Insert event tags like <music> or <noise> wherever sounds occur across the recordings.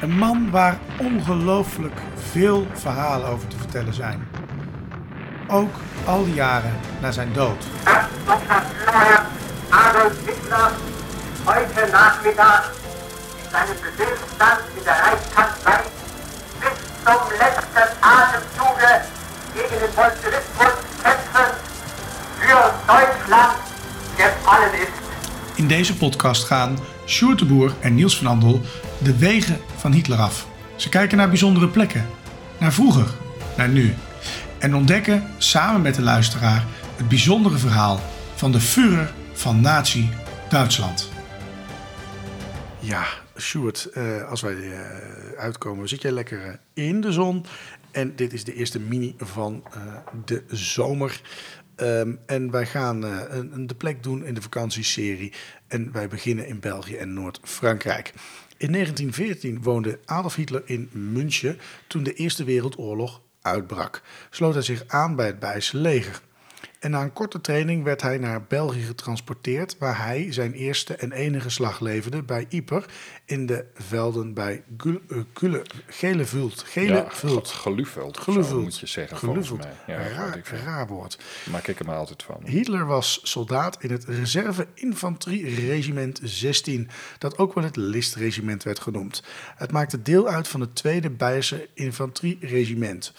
Een man waar ongelooflijk veel verhalen over te vertellen zijn. Ook al die jaren na zijn dood. Herr Adolf Hitler heute Nachmittag in seinem Befehlsstand in der Reichskanzlei bis zum letzten Atemzuge gegen den Bolschewismus kämpfen für Deutschland gefallen ist. In deze podcast gaan Sjoerd de Boer en Niels van Andel de wegen van Hitler af. Ze kijken naar bijzondere plekken, naar vroeger, naar nu. En ontdekken samen met de luisteraar het bijzondere verhaal van de Führer van Nazi Duitsland. Ja, Sjoerd, eh, als wij eh, uitkomen, zit jij lekker eh, in de zon. En dit is de eerste mini van de zomer. Ehm, en wij gaan eh, een, een de plek doen in de vakantieserie. En wij beginnen in België en Noord-Frankrijk. In 1914 woonde Adolf Hitler in München toen de Eerste Wereldoorlog uitbrak. Sloot hij zich aan bij het Bijse leger. En na een korte training werd hij naar België getransporteerd, waar hij zijn eerste en enige slag leverde bij Yper in de velden bij eh, Gule, Gele Vult. Gele Ja, Vult. Geluveld. Geluveld. moet je zeggen, volgens Geluveld. mij. Ja, raar, ik raar woord. Maak ik er maar altijd van. Hitler was soldaat in het reserve infanterieregiment 16, dat ook wel het Listregiment werd genoemd. Het maakte deel uit van het tweede Beierse infanterieregiment.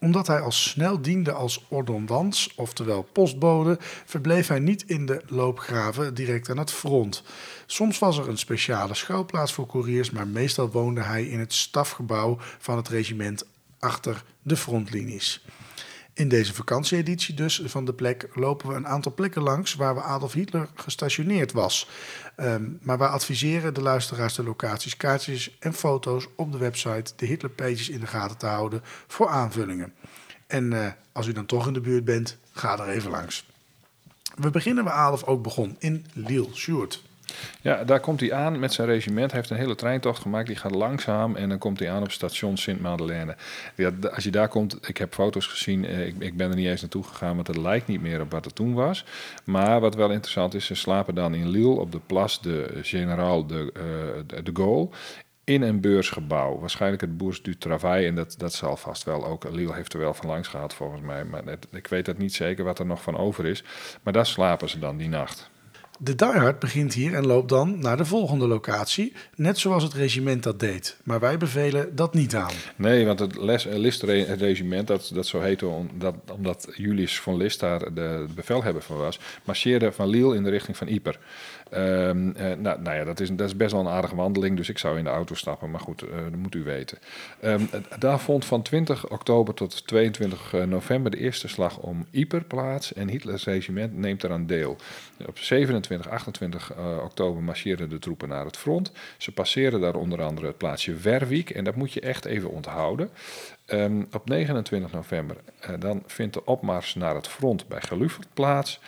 Omdat hij al snel diende als ordonnans, oftewel postbode, verbleef hij niet in de loopgraven direct aan het front. Soms was er een speciale schuilplaats voor couriers, maar meestal woonde hij in het stafgebouw van het regiment achter de frontlinies. In deze vakantieeditie dus van de plek lopen we een aantal plekken langs waar we Adolf Hitler gestationeerd was. Ehm, maar wij adviseren de luisteraars de locaties, kaartjes en foto's op de website de Hitler Pages in de gaten te houden voor aanvullingen. En eh, als u dan toch in de buurt bent, ga er even langs. We beginnen waar Adolf ook begon, in Lille, Sjoerd. Ja, daar komt hij aan met zijn regiment. Hij heeft een hele treintocht gemaakt. Die gaat langzaam en dan komt hij aan op station Sint-Madeleine. Ja, als je daar komt, ik heb foto's gezien. eh, Ik, ik ben er niet eens naartoe gegaan, want het lijkt niet meer op wat het toen was. Maar wat wel interessant is, ze slapen dan in Lille op de Place de Général de, eh, de, Gaulle. In een beursgebouw. Waarschijnlijk het Bourse du Travail. En dat, dat zal vast wel ook. Lille heeft er wel van langs gehad volgens mij. Maar ik weet het niet zeker wat er nog van over is. Maar daar slapen ze dan die nacht. De diehard begint hier en loopt dan naar de volgende locatie, net zoals het regiment dat deed. Maar wij bevelen dat niet aan. Nee, want het les, eh, List-regiment, dat, dat zo heette om, dat, omdat Julius von List daar de bevelhebber van was, marcheerde van Lille in de richting van Yper. Ehm, eh, nou, nou ja, dat is, dat is best wel een aardige wandeling, dus ik zou in de auto stappen, maar goed, eh, dat moet u weten. Ehm, eh, daar vond van 20 oktober tot 22 november de eerste slag om Yper plaats en Hitlers regiment neemt eraan deel. Op 27, 28 eh, oktober marcheerden de troepen naar het front. Ze passeren daar onder andere het plaatsje Werwijk en dat moet je echt even onthouden. Ehm, op 29 november eh, dan vindt de opmars naar het front bij Geluveld plaats.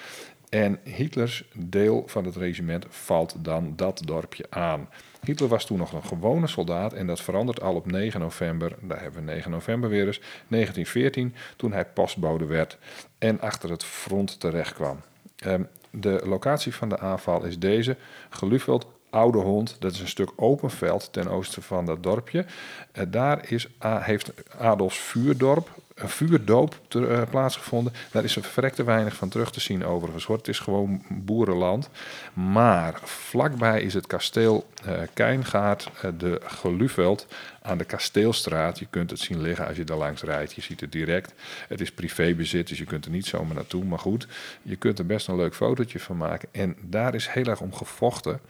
En Hitlers deel van het regiment valt dan dat dorpje aan. Hitler was toen nog een gewone soldaat en dat verandert al op 9 november, daar hebben we 9 november weer eens, 1914, toen hij postbode werd en achter het front terecht kwam. Ehm, de locatie van de aanval is deze, Geluveld, Oude Hond, dat is een stuk open veld ten oosten van dat dorpje. Eh, daar is, heeft Adolfs vuurdorp, een vuurdoop eh, plaatsgevonden. Daar is er verrekte weinig van terug te zien overigens. Het is gewoon boerenland. Maar vlakbij is het kasteel eh Kijngaard, eh, de Geluveld, aan de Kasteelstraat. Je kunt het zien liggen als je daar langs rijdt. Je ziet het direct. Het is privébezit, dus je kunt er niet zomaar naartoe. Maar goed, je kunt er best een leuk fotootje van maken. En daar is heel erg om gevochten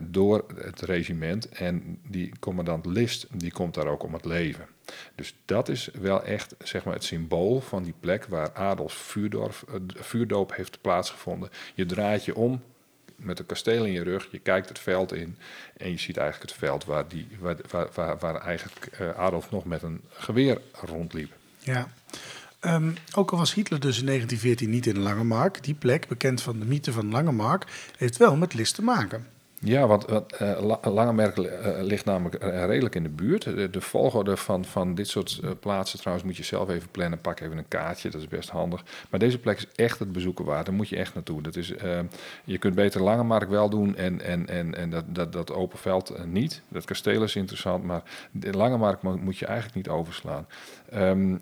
door het regiment. En die commandant List, die komt daar ook om het leven. Dus dat is wel echt zeg maar, het symbool van die plek waar Adolfs vuurdorf, eh, vuurdoop heeft plaatsgevonden. Je draait je om, met een kasteel in je rug. Je kijkt het veld in en je ziet eigenlijk het veld waar, die, waar, waar, eigenlijk eh, Adolf nog met een geweer rondliep. Ja. Ehm, ook al was Hitler dus in 1914 niet in Langemark, die plek, bekend van de mythe van Langemark, heeft wel met List te maken. Ja, want uh, Langemerk uh, ligt namelijk redelijk in de buurt. De, de volgorde van, van dit soort plaatsen trouwens moet je zelf even plannen. Pak even een kaartje, dat is best handig. Maar deze plek is echt het bezoeken waard. Daar moet je echt naartoe. Dat is, je kunt beter Langemark wel doen en, en, en, en dat, dat, dat open veld niet. Dat kasteel is interessant, maar de Langemark moet je eigenlijk niet overslaan. Um,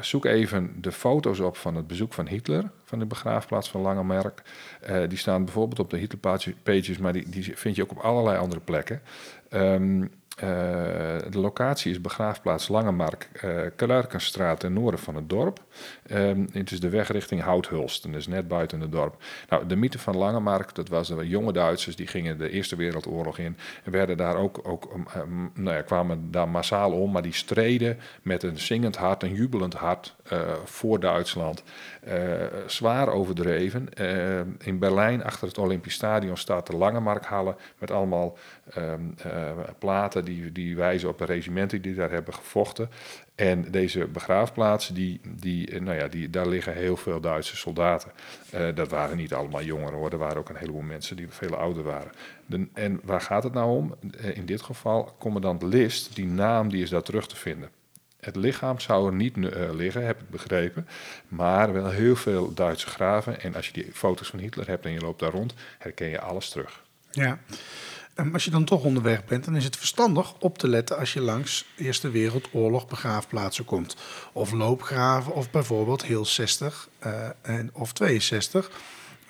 zoek even de foto's op van het bezoek van Hitler, van de begraafplaats van Langemerk. Uh, die staan bijvoorbeeld op de Hitler-pages, maar die, die vind je ook op allerlei andere plekken. Uh, de locatie is begraafplaats Langemark, uh, Klerkenstraat ten noorden van het dorp. Um, het is de weg richting Houthulst, en net buiten het dorp. Nou, de mythe van Langemark, dat was de jonge Duitsers die gingen de Eerste Wereldoorlog in. En werden daar ook, ook um, nou ja, kwamen daar massaal om, maar die streden met een zingend hart, een jubelend hart voor Duitsland. zwaar overdreven. in Berlijn, achter het Olympisch Stadion, staat de Langemarkhalle met allemaal um, platen die, die wijzen op de regimenten die daar hebben gevochten. En deze begraafplaatsen, die, die, eh, nou ja, die, daar liggen heel veel Duitse soldaten. Dat waren niet allemaal jongeren hoor, er waren ook een heleboel mensen die veel ouder waren. En waar gaat het nou om? In dit geval, commandant List, die naam die is daar terug te vinden. Het lichaam zou er niet uh, liggen, heb ik begrepen. Maar wel heel veel Duitse graven. En als je die foto's van Hitler hebt en je loopt daar rond, herken je alles terug. Ja. Um, als je dan toch onderweg bent, dan is het verstandig op te letten als je langs Eerste Wereldoorlog begraafplaatsen komt. Of loopgraven, of bijvoorbeeld heel 60 uh, en, of 62.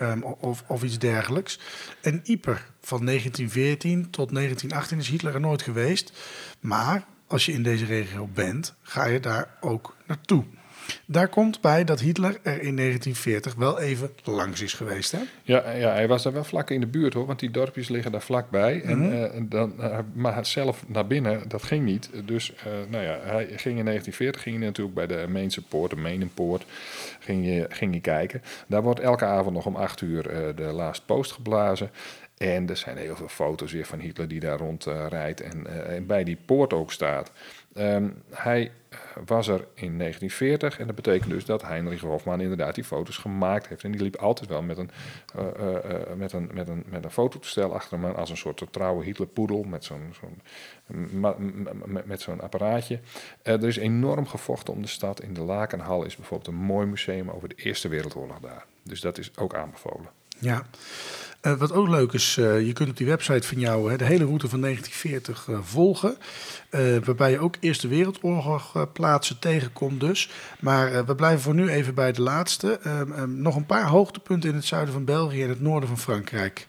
Um, of, of, iets dergelijks. En Yper van 1914 tot 1918 is Hitler er nooit geweest. Maar als je in deze regio bent, ga je daar ook naartoe. Daar komt bij dat Hitler er in 1940 wel even langs is geweest. Hè? Ja, ja, hij was daar wel vlak in de buurt hoor, want die dorpjes liggen daar vlakbij. en, mm -hmm. uh, dan, uh, maar zelf naar binnen, dat ging niet. Dus uh, nou ja, hij ging in 1940 ging hij natuurlijk bij de Meense Poort, de Menenpoort, ging je, ging je kijken. Daar wordt elke avond nog om acht uur de Last Post geblazen. En er zijn heel veel foto's weer van Hitler die daar rondrijdt en, en bij die poort ook staat. Um, hij was er in 1940 en dat betekent dus dat Heinrich Hofman inderdaad die foto's gemaakt heeft. En die liep altijd wel met een, uh, uh, met een, met een, met een fototoestel achter hem als een soort trouwe Hitlerpoedel met zo'n zo'n met zo'n apparaatje. er is enorm gevochten om de stad. In de Lakenhal is bijvoorbeeld een mooi museum over de Eerste Wereldoorlog daar. Dus dat is ook aanbevolen. Ja, uh, wat ook leuk is, uh, je kunt op die website van jou hè, de hele route van 1940 uh, volgen. waarbij je ook Eerste Wereldoorlog plaatsen tegenkomt dus. Maar we blijven voor nu even bij de laatste. Ehm, ehm, nog een paar hoogtepunten in het zuiden van België en het noorden van Frankrijk.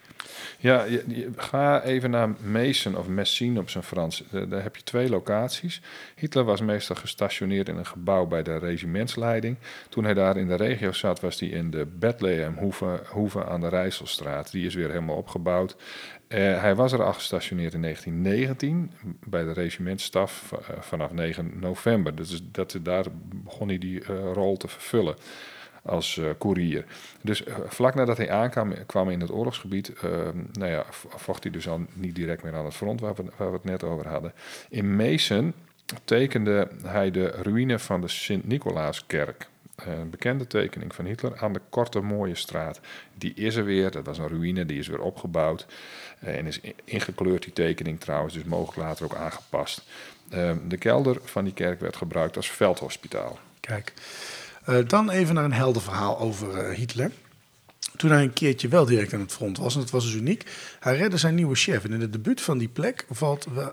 Ja, je, ga even naar Meissen of Messine op zijn Frans. Daar, daar heb je twee locaties. Hitler was meestal gestationeerd in een gebouw bij de regimentsleiding. Toen hij daar in de regio zat, was hij in de Bethlehemhoeve aan de Rijsselstraat. Die is weer helemaal opgebouwd. Uh, hij was er al gestationeerd in 1919 bij de regimentsstaf uh, vanaf 9 november. Dus dat, daar begon hij die rol te vervullen als uh, koerier. Dus uh, vlak nadat hij aankwam kwam in het oorlogsgebied, uh, nou ja, vocht hij dus al niet direct meer aan het front waar we, het net over hadden. In Meissen tekende hij de ruïne van de Sint-Nicolaaskerk. Een bekende tekening van Hitler aan de Korte Mooie Straat. Die is er weer, dat was een ruïne, die is weer opgebouwd. En is ingekleurd, die tekening trouwens, dus mogelijk later ook aangepast. De kelder van die kerk werd gebruikt als veldhospitaal. Kijk, dan even naar een helder verhaal over uh, Hitler. Toen hij een keertje wel direct aan het front was, en dat was dus uniek. Hij redde zijn nieuwe chef. En in het debuut van die plek valt, uh,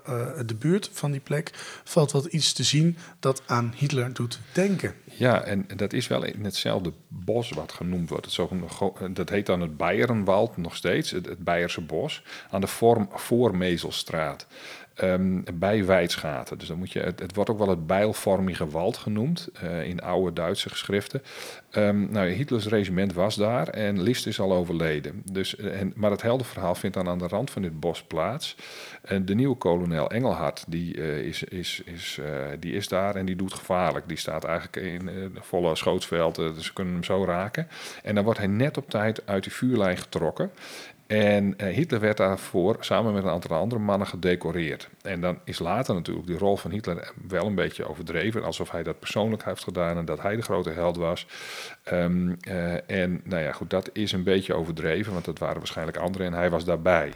de buurt van die plek valt wat iets te zien dat aan Hitler doet denken. Ja, en dat is wel in hetzelfde bos wat genoemd wordt. Het dat heet dan het Beierenwald nog steeds, het, het Beierse bos, aan de vorm Voormezelstraat. Um, bij Wijtschaten. Dus dan moet je, het, het, wordt ook wel het bijlvormige wald genoemd uh, in oude Duitse geschriften. Um, nou, Hitlers regiment was daar en List is al overleden. Dus, en, maar het heldenverhaal vindt dan aan de rand van dit bos plaats. En de nieuwe kolonel Engelhard, die, uh, is, is, is, die is daar en die doet gevaarlijk. Die staat eigenlijk in volle schootsveld, dus ze kunnen hem zo raken. En dan wordt hij net op tijd uit die vuurlijn getrokken. En uh, Hitler werd daarvoor samen met een aantal andere mannen gedecoreerd. En dan is later natuurlijk die rol van Hitler wel een beetje overdreven. Alsof hij dat persoonlijk heeft gedaan en dat hij de grote held was. Um, uh, en nou ja, goed, dat is een beetje overdreven, want dat waren waarschijnlijk anderen en hij was daarbij.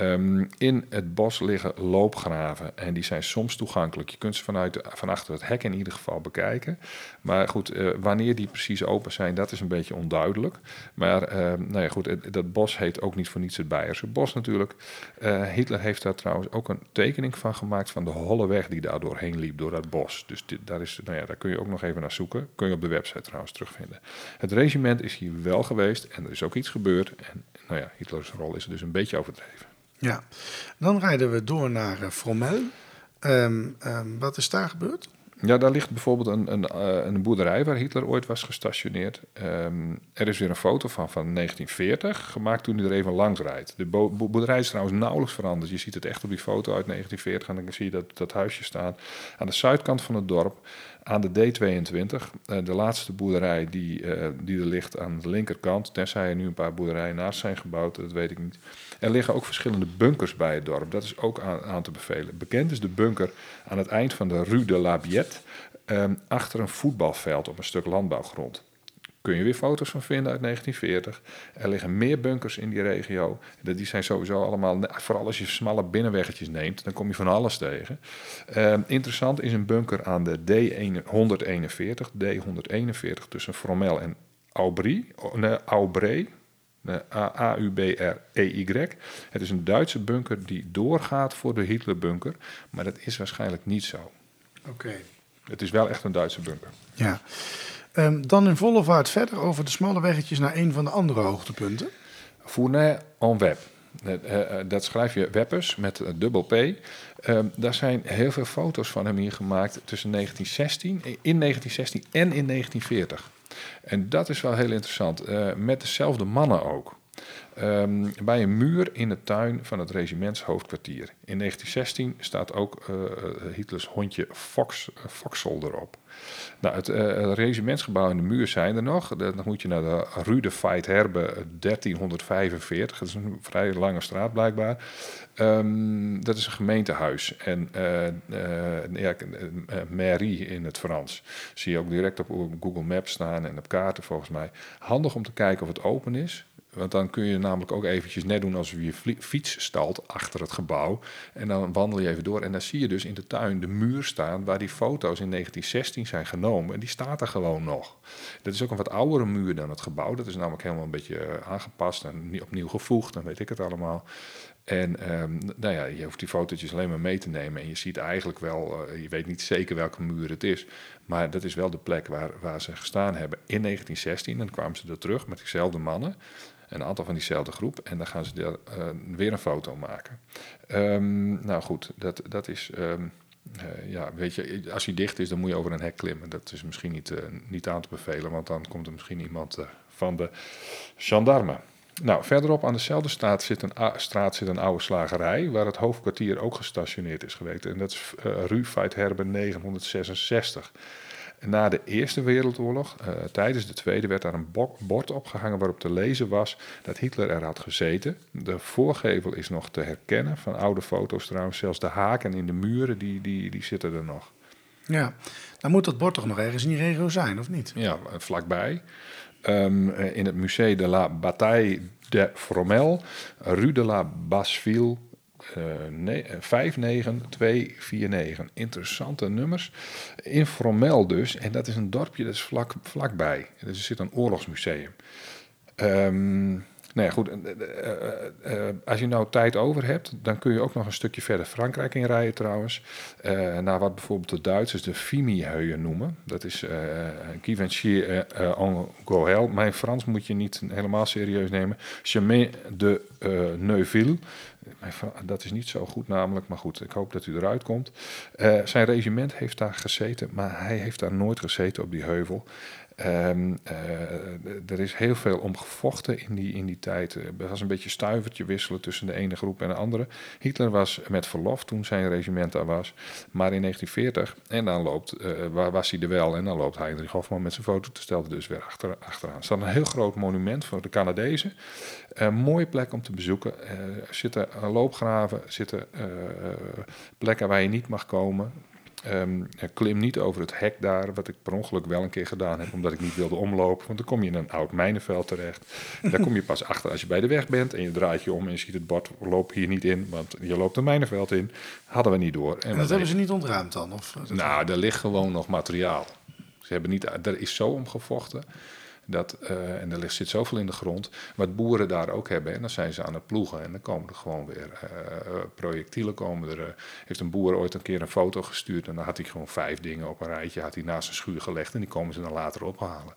Um, in het bos liggen loopgraven en die zijn soms toegankelijk. Je kunt ze vanuit van achter het hek in ieder geval bekijken. Maar goed, uh, wanneer die precies open zijn, dat is een beetje onduidelijk. Maar uh, nou ja, goed, dat bos heet ook niet voor niets het Beierse bos natuurlijk. Uh, Hitler heeft daar trouwens ook een tekening van gemaakt van de holle weg die daar doorheen liep, door dat bos. Dus dit, daar, is, nou ja, daar kun je ook nog even naar zoeken. Kun je op de website trouwens terugvinden. Het regiment is hier wel geweest en er is ook iets gebeurd. En nou ja, Hitlers rol is dus een beetje overdreven. Ja, dan rijden we door naar uh, wat is daar gebeurd? Ja, daar ligt bijvoorbeeld een, een, uh, een boerderij waar Hitler ooit was gestationeerd. Um, er is weer een foto van van 1940, gemaakt toen hij er even langs rijdt. De bo boerderij is trouwens nauwelijks veranderd. Je ziet het echt op die foto uit 1940 en dan zie je dat, dat huisje staan. Aan de zuidkant van het dorp, aan de D22, uh, de laatste boerderij die, uh, die er ligt aan de linkerkant. Tenzij er nu een paar boerderijen naast zijn gebouwd, dat weet ik niet. Er liggen ook verschillende bunkers bij het dorp. Dat is ook aan, aan te bevelen. Bekend is de bunker aan het eind van de Rue de la Biette, um, achter een voetbalveld op een stuk landbouwgrond. Kun je weer foto's van vinden uit 1940. Er liggen meer bunkers in die regio. Die zijn sowieso allemaal, vooral als je smalle binnenweggetjes neemt, dan kom je van alles tegen. Uh, interessant is een bunker aan de D141, D141 tussen Fromel en Aubry, nee, Aubray, A-U-B-R-E-Y. Het is een Duitse bunker die doorgaat voor de Hitlerbunker, maar dat is waarschijnlijk niet zo. Oké. Okay. Het is wel echt een Duitse bunker. Ja. Um, dan in volle vaart verder over de smalle weggetjes naar een van de andere hoogtepunten. Fournais en Web. Dat schrijf je Weppers met dubbel P. Um, daar zijn heel veel foto's van hem hier gemaakt tussen 1916, in 1916 en in 1940. En dat is wel heel interessant. Met dezelfde mannen ook. Um, bij een muur in de tuin van het regimentshoofdkwartier. In 1916 staat ook uh, Hitlers hondje Fox, uh, Foxel erop. Nou, het, regimentsgebouw en de muur zijn er nog. Dan moet je naar de Rue de Herbe 1345. Dat is een vrij lange straat blijkbaar. Um, dat is een gemeentehuis. En ja, mairie in het Frans. Zie je ook direct op Google Maps staan en op kaarten volgens mij. Handig om te kijken of het open is. Want dan kun je namelijk ook eventjes net doen alsof je fiets stalt achter het gebouw. En dan wandel je even door. En dan zie je dus in de tuin de muur staan waar die foto's in 1916 zijn genomen. En die staat er gewoon nog. Dat is ook een wat oudere muur dan het gebouw. Dat is namelijk helemaal een beetje aangepast en opnieuw gevoegd. Dan weet ik het allemaal. En um, nou ja, je hoeft die fotootjes alleen maar mee te nemen. En je ziet eigenlijk wel, uh, je weet niet zeker welke muur het is. Maar dat is wel de plek waar, waar ze gestaan hebben in 1916. Dan kwamen ze er terug met diezelfde mannen een aantal van diezelfde groep. En dan gaan ze daar, uh, weer een foto maken. Um, nou goed, dat, dat is. Um, uh, ja, weet je, als hij dicht is, dan moet je over een hek klimmen. Dat is misschien niet, uh, niet aan te bevelen, want dan komt er misschien iemand van de gendarme. Nou, verderop aan dezelfde straat zit, een, straat zit een oude slagerij, waar het hoofdkwartier ook gestationeerd is geweest. En dat is Rue Feitherbe 966. Na de Eerste Wereldoorlog, uh, tijdens de Tweede, werd daar een bord opgehangen waarop te lezen was dat Hitler er had gezeten. De voorgevel is nog te herkennen van oude foto's trouwens. Zelfs de haken in de muren, die, die, die zitten er nog. Ja, dan moet dat bord toch nog ergens in die regio zijn, of niet? Ja, vlakbij. Um, in het Musée de la Bataille de Fromel, Rue de la Basville, uh, nee, 59249. Interessante nummers. Informel dus. En dat is een dorpje dat is vlak, vlakbij. Dus er zit een oorlogsmuseum. Um, nou ja, goed. Uh, uh, als je nou tijd over hebt, dan kun je ook nog een stukje verder Frankrijk inrijden trouwens. naar wat bijvoorbeeld de Duitsers de Fimi-heuien noemen. Dat is Givenchy en Gohel. Mijn Frans moet je niet helemaal serieus nemen. Chemin de Neuville. Dat is niet zo goed namelijk, maar goed, ik hoop dat u eruit komt. Zijn regiment heeft daar gezeten, maar hij heeft daar nooit gezeten op die heuvel. Ehm, eh, er is heel veel om gevochten in die, in die tijd. Er was een beetje stuivertje wisselen tussen de ene groep en de andere. Hitler was met verlof toen zijn regiment daar was. Maar in 1940, en dan loopt, uh, was hij er wel, en dan loopt Heinrich Hofman met zijn foto te stellen dus weer achter, achteraan. Er staat een heel groot monument voor de Canadezen. Een mooie plek om te bezoeken. Er zitten loopgraven, zitten plekken waar je niet mag komen. Um, klim niet over het hek daar, wat ik per ongeluk wel een keer gedaan heb, omdat ik niet wilde omlopen. Want dan kom je in een oud mijnenveld terecht. Daar kom je pas <laughs> achter als je bij de weg bent en je draait je om en je ziet het bord, loop hier niet in, want je loopt een mijnenveld in. Hadden we niet door. En, dat hebben ze niet ontruimd dan? Of nou, er ligt gewoon nog materiaal. Ze hebben niet, er is zo omgevochten. Dat, uh, en er ligt, zit zoveel in de grond. Wat boeren daar ook hebben. En dan zijn ze aan het ploegen. En dan komen er gewoon weer uh, projectielen. Komen er, heeft een boer ooit een keer een foto gestuurd. En dan had hij gewoon vijf dingen op een rijtje. Had hij naast zijn schuur gelegd. En die komen ze dan later ophalen.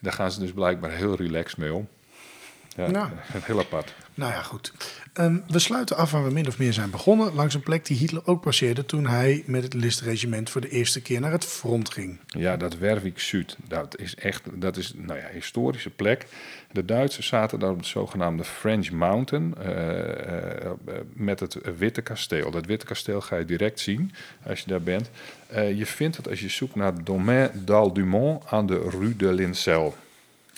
Daar gaan ze dus blijkbaar heel relaxed mee om. Ja, nou, <laughs> heel apart. Nou ja, goed. Um, we sluiten af waar we min of meer zijn begonnen. Langs een plek die Hitler ook passeerde toen hij met het Listregiment voor de eerste keer naar het front ging. Ja, dat Werwijk Zuid. Dat is echt dat is, nou ja, historische plek. De Duitsers zaten daar op het zogenaamde French Mountain uh, uh, met het Witte Kasteel. Dat Witte Kasteel ga je direct zien als je daar bent. Uh, je vindt het als je zoekt naar Domaine d'Aldumont aan de Rue de Lincel.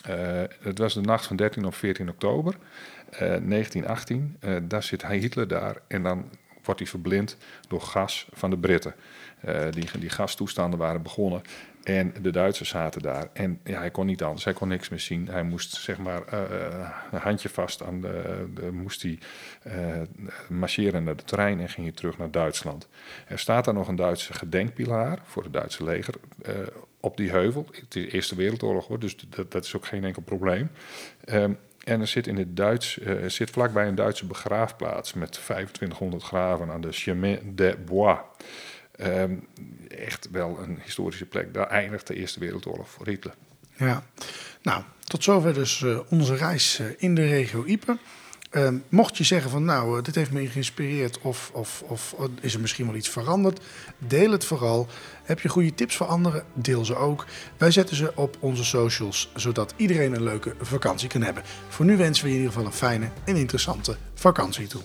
Uh, het was de nacht van 13 of 14 oktober uh, 1918. Uh, daar zit Hitler daar en dan wordt hij verblind door gas van de Britten. Die, die gastoestanden waren begonnen en de Duitsers zaten daar. En ja, hij kon niet anders, hij kon niks meer zien. Hij moest zeg maar een handje vast aan de, de moest hij marcheren naar de trein en ging hij terug naar Duitsland. Er staat daar nog een Duitse gedenkpilaar voor het Duitse leger op die heuvel. Het is de Eerste Wereldoorlog hoor, dus dat, dat is ook geen enkel probleem. Um, en er zit, in het Duits, uh, zit vlakbij een Duitse begraafplaats met 2500 graven aan de Chemin des Bois. Um, echt wel een historische plek. Daar eindigt de Eerste Wereldoorlog voor Hitler. Ja, nou, tot zover dus uh, onze reis uh, in de regio Ypres. Uh, mocht je zeggen van nou, dit heeft me geïnspireerd of, of, of is er misschien wel iets veranderd, deel het vooral. Heb je goede tips voor anderen, deel ze ook. Wij zetten ze op onze socials, zodat iedereen een leuke vakantie kan hebben. Voor nu wensen we je in ieder geval een fijne en interessante vakantie toe.